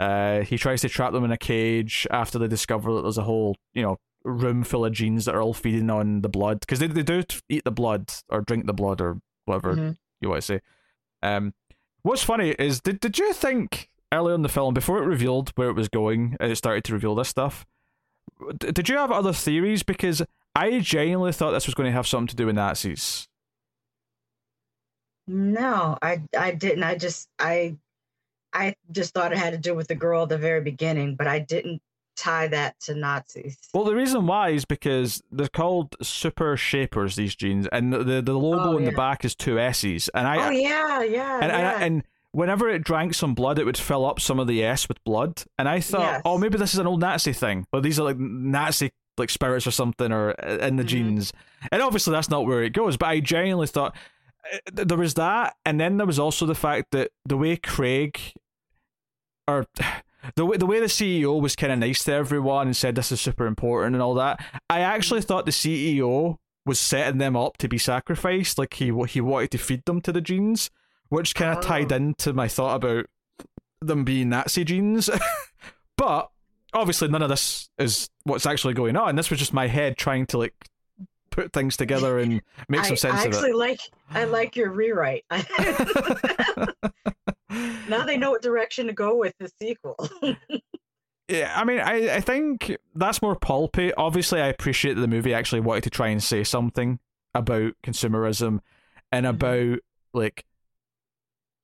Uh, he tries to trap them in a cage after they discover that there's a whole you know room full of jeans that are all feeding on the blood because they they do eat the blood or drink the blood or whatever Mhm. you want to say. Um, what's funny is did did you think earlier in the film before it revealed where it was going and it started to reveal this stuff? D- Did you have other theories? Because I genuinely thought this was going to have something to do with Nazis. No, I I didn't. I just I I just thought it had to do with the girl at the very beginning, but I didn't tie that to Nazis. Well, the reason why is because they're called super shapers. These jeans, and the the, the logo Oh, in the back is two S's, and I oh yeah, yeah, and, yeah. and and whenever it drank some blood, it would fill up some of the S with blood. And I thought, Yes. oh, maybe this is an old Nazi thing, or these are like Nazi like spirits or something, or uh, in the Mhm. jeans. And obviously, that's not where it goes. But I genuinely thought uh, there was that, and then there was also the fact that the way Craig, or [SIGHS] the way the way the CEO was kind of nice to everyone and said this is super important and all that. I actually thought the CEO was setting them up to be sacrificed, like he he wanted to feed them to the jeans, which kind of tied Oh. into my thought about them being Nazi jeans. [LAUGHS] but obviously, none of this is what's actually going on. This was just my head trying to like put things together and [LAUGHS] make some I, sense I of actually like I like your rewrite. [LAUGHS] now they know what direction to go with the sequel. Yeah, I mean, I, I think that's more pulpy. Obviously, I appreciate that the movie actually wanted to try and say something about consumerism and Mhm. about like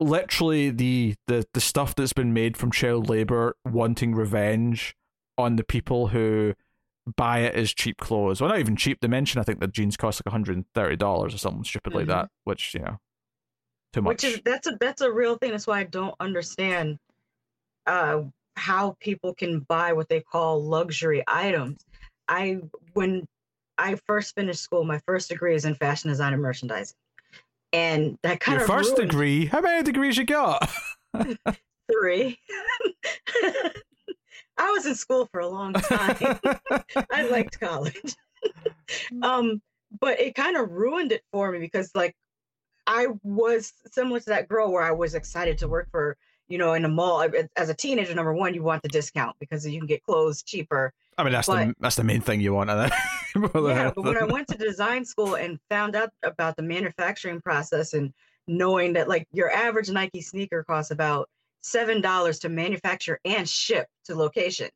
literally the, the the stuff that's been made from child labor wanting revenge on the people who buy it as cheap clothes. Well, not even cheap. They mention I think the jeans cost like hundred and thirty dollars or something stupid like Mhm. that, which you know, too much. Which is that's a that's a real thing. That's why I don't understand uh how people can buy what they call luxury items. I when I first finished school, my first degree is in fashion design and merchandising. And that kind Your of first ruined degree? How many degrees you got? [LAUGHS] [LAUGHS] three. [LAUGHS] I was in school for a long time. I liked college. um, but it kind of ruined it for me because like I was similar to that girl where I was excited to work for, you know, in a mall. As a teenager, number one, you want the discount because you can get clothes cheaper. I mean, that's the that's the main thing you want. [LAUGHS] Yeah, but when I went to design school and found out about the manufacturing process and knowing that like your average Nike sneaker costs about seven dollars to manufacture and ship to location,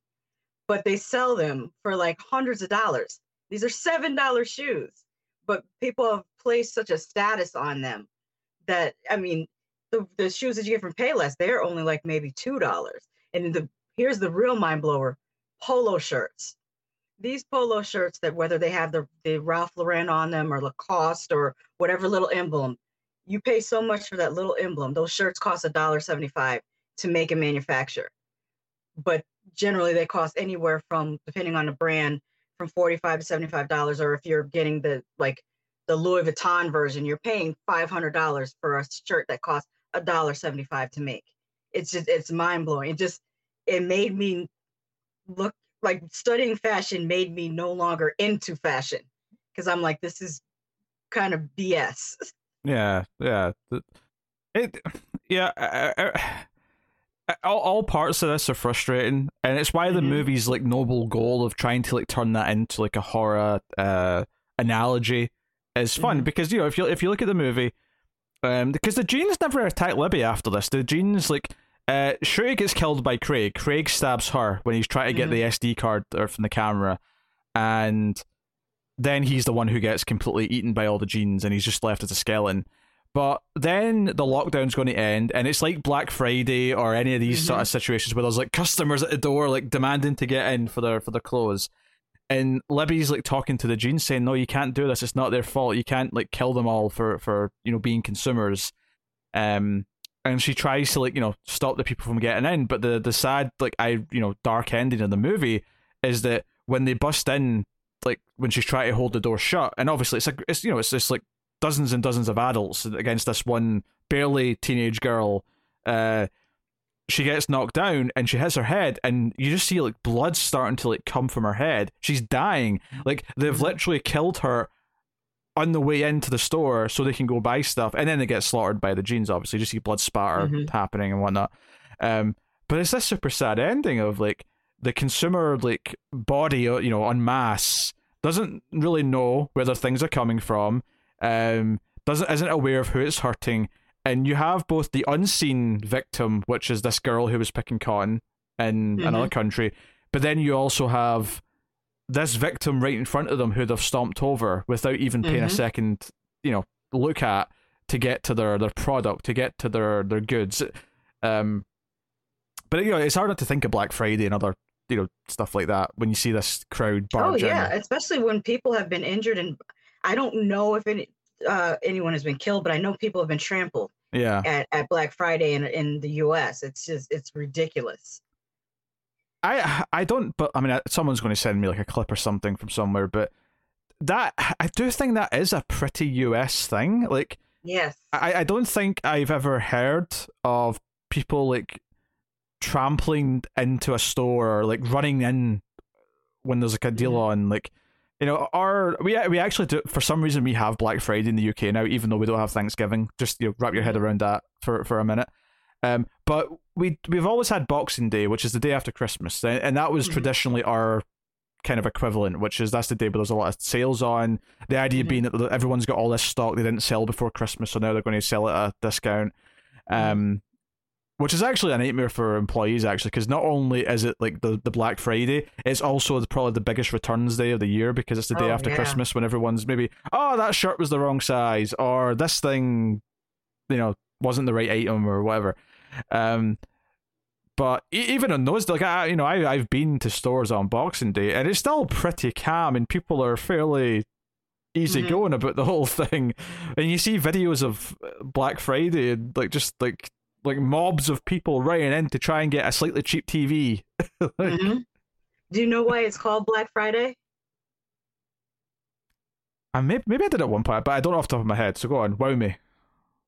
but they sell them for like hundreds of dollars. These are seven dollar shoes, but people have placed such a status on them that I mean, the, the shoes that you get from Payless, they're only like maybe two dollars. And the here's the real mind blower: polo shirts. These polo shirts that whether they have the, the Ralph Lauren on them or Lacoste or whatever little emblem, you pay so much for that little emblem. Those shirts cost a dollar seventy-five to make and manufacture, but generally they cost anywhere from, depending on the brand, from forty-five to seventy-five dollars. Or if you're getting the like the Louis Vuitton version, you're paying five hundred dollars for a shirt that costs a dollar seventy-five to make. It's just it's mind blowing. It just it made me look like studying fashion made me no longer into fashion because I'm like this is kind of BS. [LAUGHS] Yeah, yeah. It, yeah. I, I, all, all parts of this are frustrating, and it's why the Mhm. movie's like noble goal of trying to like turn that into like a horror uh analogy is fun Mhm. because you know if you if you look at the movie, um, because the jeans never attack Libby after this. The jeans like uh, Shruti gets killed by Craig. Craig stabs her when he's trying to get Mhm. the SD card or from the camera, and then he's the one who gets completely eaten by all the jeans, and he's just left as a skeleton. But then the lockdown's going to end, and it's like Black Friday or any of these sort of situations where there's like customers at the door like demanding to get in for their for their clothes. And Libby's like talking to the jeans saying, No, you can't do this, it's not their fault. You can't like kill them all for for, you know, being consumers. Um and she tries to like, you know, stop the people from getting in. But the the sad, like I you know, dark ending of the movie is that when they bust in, like when she's trying to hold the door shut, and obviously it's like it's you know, it's just like dozens and dozens of adults against this one barely teenage girl. Uh, she gets knocked down and she hits her head, and you just see like blood starting to like come from her head. She's dying. Like they've Mhm. literally killed her on the way into the store so they can go buy stuff, and then they get slaughtered by the jeans. Obviously, you just see blood spatter Mhm. happening and whatnot. Um, but it's this super sad ending of like the consumer like body, uh, you know, en masse doesn't really know where their things are coming from. Um, doesn't isn't aware of who it's hurting, and you have both the unseen victim, which is this girl who was picking cotton in Mhm. another country, but then you also have this victim right in front of them who they've stomped over without even paying a Mhm. second, you know, look at to get to their their product, to get to their their goods. Um, but you know, it's hard not to think of Black Friday and other you know stuff like that when you see this crowd Oh yeah, in. especially when people have been injured, and I don't know if any uh, anyone has been killed, but I know people have been trampled Yeah, at, at Black Friday in in the U.S. It's just it's ridiculous. I I don't, but I mean, someone's going to send me like a clip or something from somewhere, but that I do think that is a pretty US thing. Like, Yes. I I don't think I've ever heard of people like trampling into a store or like running in when there's like a deal Mhm. on like you know our we we actually do for some reason we have Black Friday in the UK now even though we don't have Thanksgiving. Just you know wrap your head around that for for a minute. Um but we we've always had Boxing Day which is the day after Christmas and, and that was Mhm. traditionally our kind of equivalent which is that's the day where there's a lot of sales on. The idea Mhm. being that everyone's got all this stock they didn't sell before Christmas so now they're going to sell it at a discount. Um which is actually a nightmare for employees actually because not only is it like the, the black friday it's also the, probably the biggest returns day of the year because it's the day Oh, after yeah. christmas when everyone's maybe oh that shirt was the wrong size or this thing you know wasn't the right item or whatever um but even on those like I, you know I, i've been to stores on boxing day and it's still pretty calm and people are fairly easy Mhm. going about the whole [LAUGHS] thing and you see videos of black friday and like just like like mobs of people running in to try and get a slightly cheap tv [LAUGHS] Like, Mhm. Do you know why it's called Black Friday? and maybe, maybe i did at one point but i don't know off the top of my head so go on wow me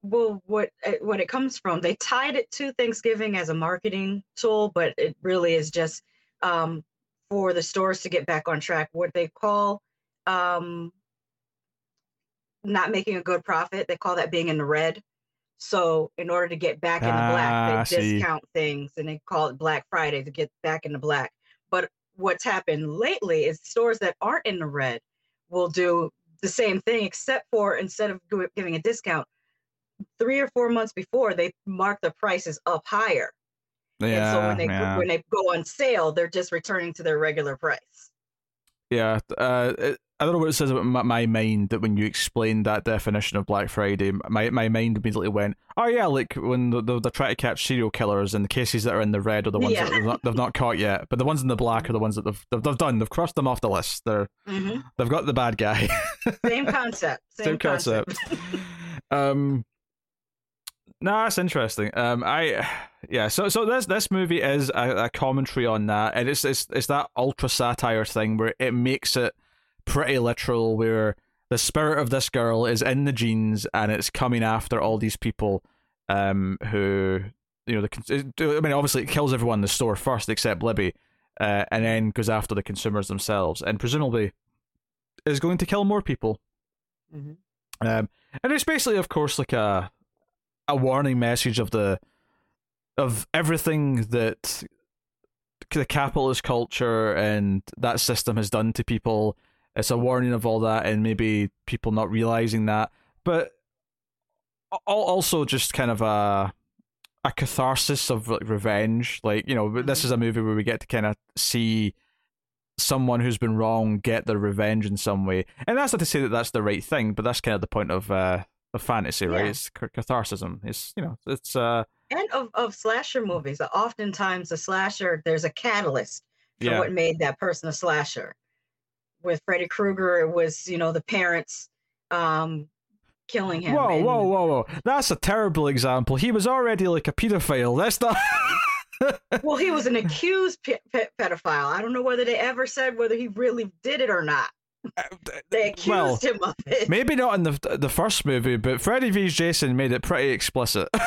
Well, what uh, what it comes from? They tied it to Thanksgiving as a marketing tool, but it really is just um, for the stores to get back on track. What they call um, not making a good profit, they call that being in the red. So in order to get back in the Ah, black, they see. discount things and they call it Black Friday to get back in the black. But what's happened lately is stores that aren't in the red will do the same thing, except for instead of giving a discount, three or four months before they mark the prices up higher. yeah and so when they yeah. when they go on sale, they're just returning to their regular price. Yeah, uh, I don't know what it says about my, my mind that when you explained that definition of Black Friday, my my mind immediately went, "Oh yeah, like when the, the, they're trying to catch serial killers, and the cases that are in the red are the ones Yeah. that they've not, they've not caught yet, but the ones in the black are the ones that they've they've, they've done. They've crossed them off the list. They're hmm they've got the bad guy. [LAUGHS] Same concept. [LAUGHS] Same, Same concept. [LAUGHS] um, no, that's interesting. Um, I yeah. So so this this movie is a, a commentary on that, and it's it's it's that ultra satire thing where it makes it pretty literal, where the spirit of this girl is in the jeans and it's coming after all these people, um, who you know the I mean obviously it kills everyone in the store first except Libby, uh, and then goes after the consumers themselves, and presumably is going to kill more people. Mhm. Um, and it's basically, of course, like a a warning message of the of everything that the capitalist culture and that system has done to people. It's a warning of all that, and maybe people not realizing that, but also just kind of a a catharsis of like revenge. Like you know, this is a movie where we get to kind of see someone who's been wrong get their revenge in some way, and that's not to say that that's the right thing, but that's kind of the point of uh of fantasy, right? Yeah. It's ca- catharsism. It's you know, it's uh And of, of slasher movies, oftentimes a slasher, there's a catalyst for Yeah. what made that person a slasher. With Freddy Krueger, it was, you know, the parents um, killing him. whoa, and- whoa, whoa, whoa! That's a terrible example. He was already like a pedophile. That's not. [LAUGHS] Well, he was an accused pe- pe- pedophile. I don't know whether they ever said whether he really did it or not. They accused well, him of it. maybe not in the the first movie, but Freddy vs. Jason made it pretty explicit. [LAUGHS]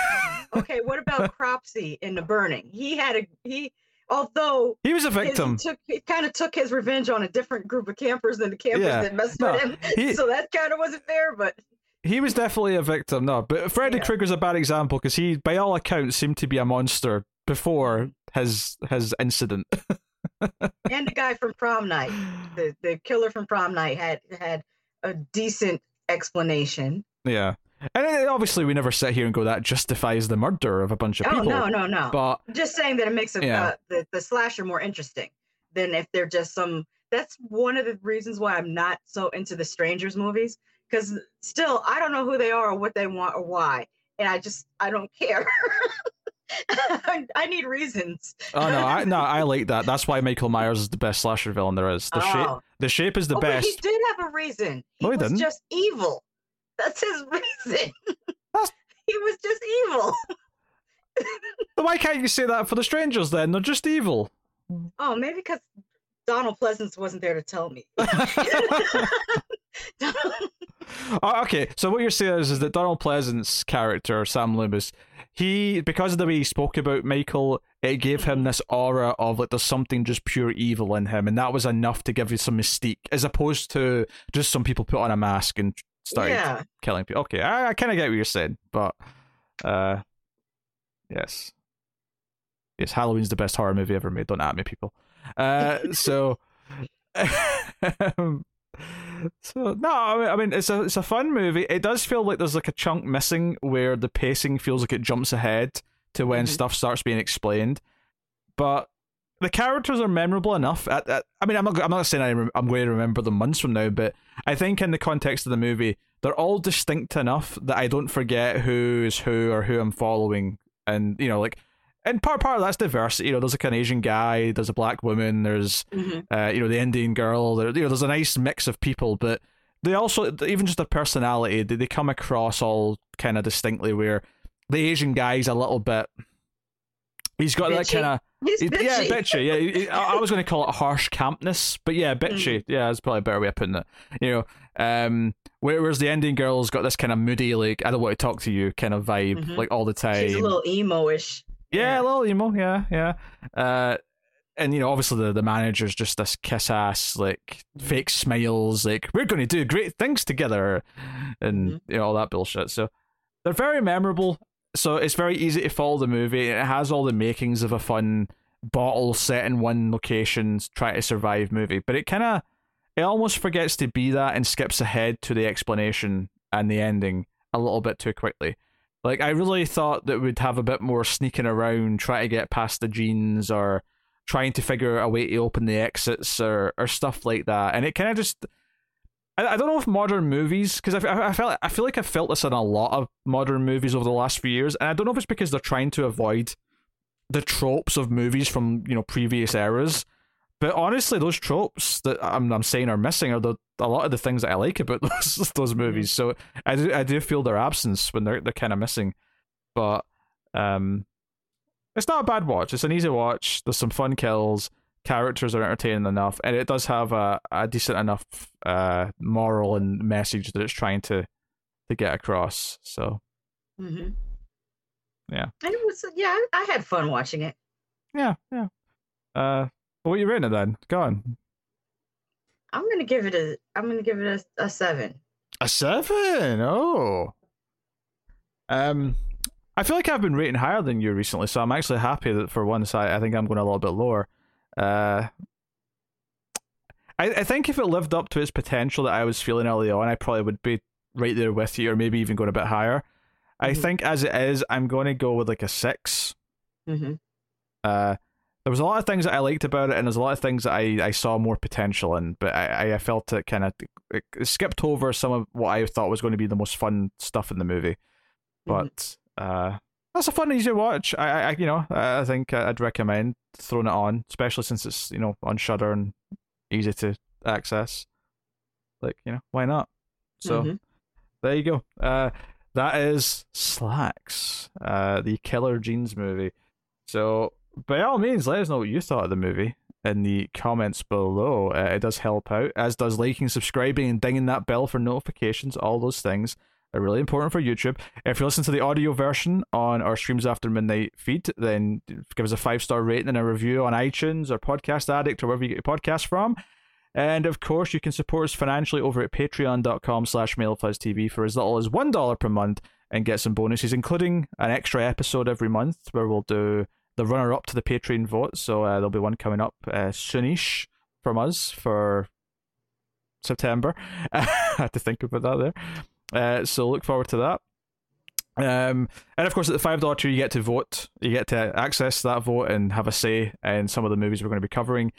Okay, what about Cropsy in The Burning? He had a he, although he was a his- victim. he took he kind of took his revenge on a different group of campers than the campers Yeah, that messed no, with him. he- [LAUGHS] so that kind of wasn't fair, but He was definitely a victim, no. But Freddy Yeah. Krueger's a bad example because he, by all accounts, seemed to be a monster before his his incident. [LAUGHS] and the guy from Prom Night, the the killer from Prom Night had had a decent explanation. yeah, and obviously we never sit here and go that justifies the murder of a bunch of Oh people. no, no, no! But just saying that it makes it, Yeah. uh, the the slasher more interesting than if they're just some. That's one of the reasons why I'm not so into the strangers movies because still I don't know who they are or what they want or why, and I just I don't care. I, [LAUGHS] I need reasons. oh no, I no, I like that. That's why Michael Myers is the best slasher villain there is. The shape, Oh. the shape is the Oh, but he best. did have a reason. He No, he was didn't. just evil. That's his reason. That's- [LAUGHS] he was just evil. But why can't you say that for the strangers then? They're just evil. Oh, maybe because Donald Pleasence wasn't there to tell me. [LAUGHS] [LAUGHS] Oh, okay, so what you're saying is, is that Donald Pleasence's character, Sam Loomis, he because of the way he spoke about Michael, it gave him this aura of like there's something just pure evil in him, and that was enough to give you some mystique, as opposed to just some people put on a mask and started yeah. killing people. Okay, I, I kind of get what you're saying, but uh, yes, yes, Halloween's the best horror movie ever made. Don't at me, people. Uh, so. [LAUGHS] um, so no, I mean, I mean, it's a it's a fun movie. It does feel like there's like a chunk missing where the pacing feels like it jumps ahead to when Mhm. stuff starts being explained, but the characters are memorable enough. At, at, I mean, I'm not I'm not saying I rem- I'm going to remember them months from now, but I think in the context of the movie, they're all distinct enough that I don't forget who is who or who I'm following, and you know, like. And part part of that's diversity. You know, there's like an Asian guy, there's a black woman, there's hmm uh, you know, the Indian girl. There, you know, there's a nice mix of people, but they also, even just their personality, they, they come across all kind of distinctly. Where the Asian guy's a little bit, he's got that kind of bitchy. yeah, bitchy. Yeah, I I was going to call it harsh campness, but yeah, bitchy. Mm-hmm. Yeah, that's probably a better way of putting it. You know, um, where- whereas the Indian girl's got this kind of moody, like I don't want to talk to you kind of vibe, Mhm. like all the time. She's a little emo-ish. Yeah, a little emo. Yeah, yeah. Uh, and you know, obviously the the manager's just this kiss ass, like fake smiles, like we're going to do great things together, and Mhm. you know all that bullshit. So they're very memorable. So it's very easy to follow the movie. It has all the makings of a fun bottle set in one location, try to survive movie, but it kind of it almost forgets to be that and skips ahead to the explanation and the ending a little bit too quickly. Like I really thought that we'd have a bit more sneaking around, trying to get past the jeans or trying to figure out a way to open the exits or or stuff like that. And it kind of just I, I don't know if modern movies because I, I, I felt I feel like I felt this in a lot of modern movies over the last few years, and I don't know if it's because they're trying to avoid the tropes of movies from you know previous eras. But honestly, those tropes that I'm I'm saying are missing are the a lot of the things that I like about [LAUGHS] those those movies. So I do I do feel their absence when they're they're kind of missing, but um, it's not a bad watch. It's an easy watch. There's some fun kills. Characters are entertaining enough, and it does have a, a decent enough uh moral and message that it's trying to to get across. So hmm Yeah. And it was yeah, I, I had fun watching it. yeah, yeah. Uh, what are you rating it then? Go on. I'm gonna give it a I'm gonna give it a, a seven. A seven. Oh. Um, I feel like I've been rating higher than you recently, so I'm actually happy that for once I, I think I'm going a little bit lower. Uh, I I think if it lived up to its potential that I was feeling early on, I probably would be right there with you, or maybe even going a bit higher. I Mhm. think as it is, I'm going to go with like a six. Mm-hmm. Uh, there was a lot of things that I liked about it, and there's a lot of things that I, I saw more potential in, but I, I felt it kind of it skipped over some of what I thought was going to be the most fun stuff in the movie. But uh, that's a fun, easy watch. I, I you know, I think I'd recommend throwing it on, especially since it's you know on Shudder and easy to access. Like you know, why not? So Mhm. there you go. Uh, that is Slaxx, uh, the Killer Jeans movie. So by all means, let us know what you thought of the movie in the comments below. Uh, it does help out, as does liking, subscribing, and dinging that bell for notifications. All those things are really important for YouTube. If you listen to the audio version on our Streams After Midnight feed, then give us a five star rating and a review on iTunes or Podcast Addict or wherever you get your podcasts from. And of course, you can support us financially over at patreon.com slash mailfuzztv for as little as $1 per month and get some bonuses, including an extra episode every month where we'll do the runner up to the Patreon vote. So uh, there'll be one coming up uh, soonish from us for September. [LAUGHS] I had to think about that there. Uh, so look forward to that. Um, and of course, at the five dollar tier, you get to vote. You get to access that vote and have a say in some of the movies we're going to be covering,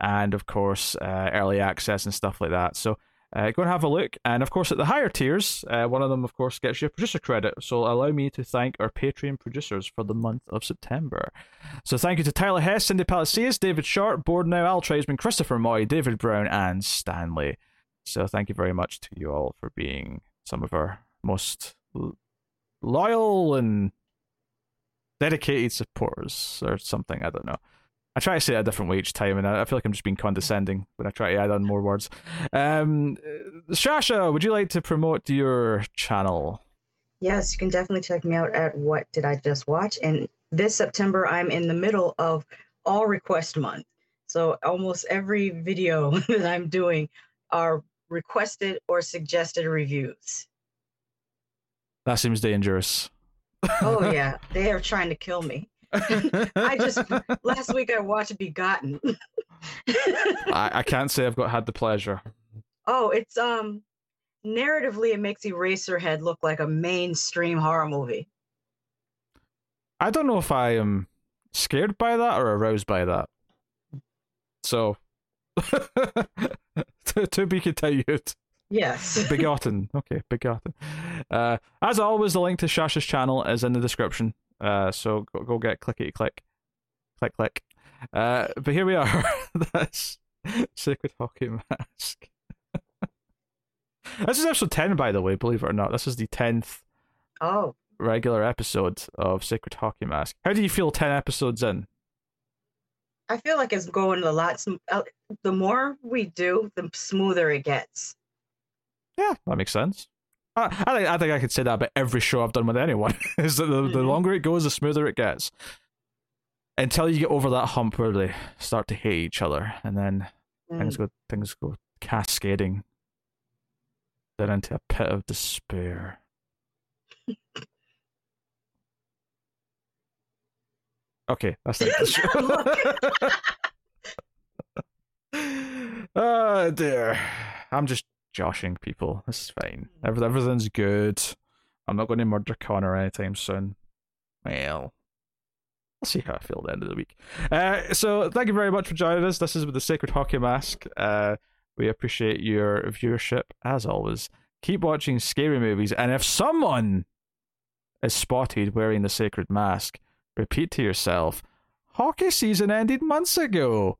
and of course, uh, early access and stuff like that. So uh, go and have a look. And of course, at the higher tiers, uh, one of them, of course, gets you a producer credit. So allow me to thank our Patreon producers for the month of September. So thank you to Tyler Hess, Cindy Palacios, David Short, Board Now, Al Treisman, Christopher Moy, David Brown, and Stanley. So thank you very much to you all for being some of our most loyal and dedicated supporters or something. I don't know. I try to say it a different way each time, and I I feel like I'm just being condescending when I try to add on more words. Um, uh, Shasha, would you like to promote your channel? Yes, you can definitely check me out at What Did I Just Watch? And this September, I'm in the middle of All Request Month. So almost every video [LAUGHS] that I'm doing are requested or suggested reviews. That seems dangerous. Oh, [LAUGHS] yeah, they are trying to kill me. [LAUGHS] I just, last week I watched Begotten. [LAUGHS] I, I can't say I've got had the pleasure. oh, it's, um, narratively, it makes Eraserhead look like a mainstream horror movie. I don't know if I am scared by that or aroused by that. So, [LAUGHS] to, to be continued. Yes. [LAUGHS] Begotten. Okay, begotten. Uh, as always, the link to Shasha's channel is in the description. Uh, so go, go get clickety click, click click. Uh, but here we are. [LAUGHS] That's Sacred Hockey Mask. this is episode ten, by the way. Believe it or not, this is the tenth Oh, regular episode of Sacred Hockey Mask. How do you feel ten episodes in? I feel like it's going a lot. sm- uh, The more we do, the smoother it gets. Yeah, that makes sense. I, I think I think I could say that about every show I've done with anyone. [LAUGHS] is that the, the Mhm. longer it goes, the smoother it gets. Until you get over that hump where they start to hate each other, and then things Mm. go things go cascading. Then into a pit of despair. [LAUGHS] Okay, that's of the show. oh dear. I'm just joshing people. This is fine. Every- Everything's good. I'm not going to murder Connor anytime soon. Well, I'll see how I feel at the end of the week. Uh, so thank you very much for joining us. This is with the Sacred Hockey Mask. Uh, We appreciate your viewership as always. Keep watching scary movies, and if someone is spotted wearing the sacred mask, repeat to yourself, hockey season ended months ago.